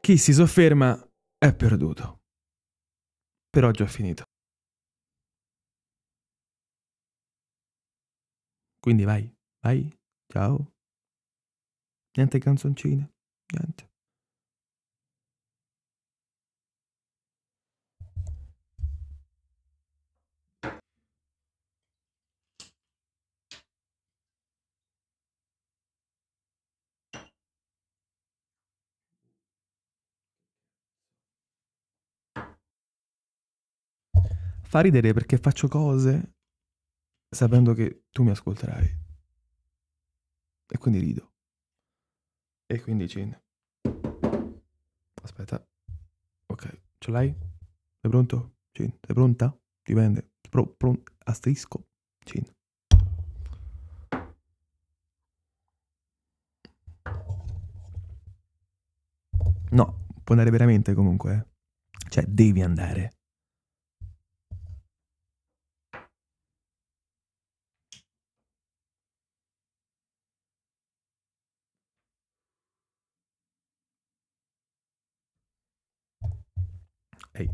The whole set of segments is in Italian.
Chi si sofferma è perduto. Per oggi ho finito. Quindi vai, vai, ciao. Niente canzoncine, niente. Fa ridere perché faccio cose sapendo che tu mi ascolterai. E quindi rido. E quindi Cin. Aspetta. Ok, ce l'hai? Sei pronto? Cin, sei pronta? Dipende. Pro, pronto. Asterisco. Cin. No, può andare veramente comunque. eh. Cioè, devi andare. Ehi,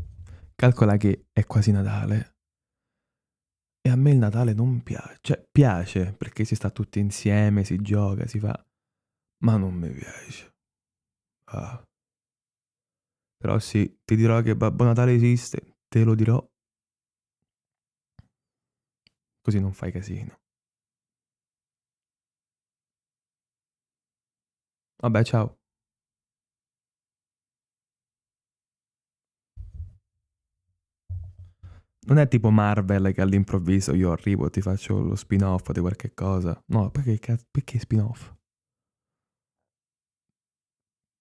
calcola che è quasi Natale. E a me il Natale non piace. Cioè, piace perché si sta tutti insieme, si gioca, si fa. Ma non mi piace. Ah. Però sì, ti dirò che Babbo Natale esiste, te lo dirò. Così non fai casino. Vabbè, ciao. Non è tipo Marvel che all'improvviso io arrivo e ti faccio lo spin-off di qualche cosa. No, perché, perché spin-off?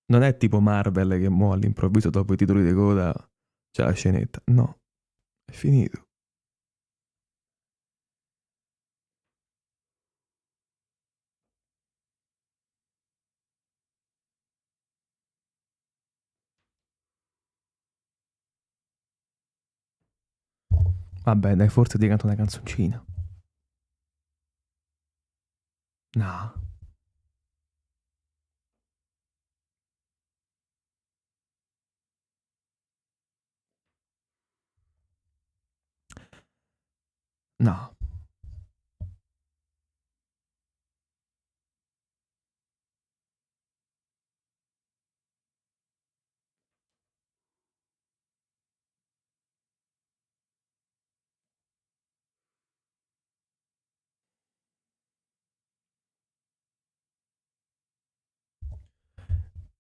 Non è tipo Marvel che mo all'improvviso dopo i titoli di coda c'è la scenetta. No, è finito. Vabbè, dai, forse ti canto una canzoncina. No. No.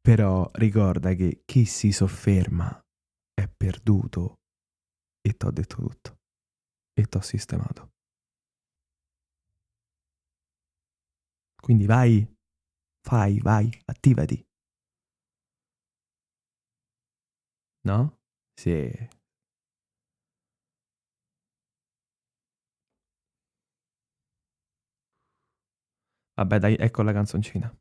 Però ricorda che chi si sofferma è perduto e t'ho detto tutto. E t'ho sistemato. Quindi vai, fai, vai, attivati. No? Sì. Vabbè, dai, ecco la canzoncina.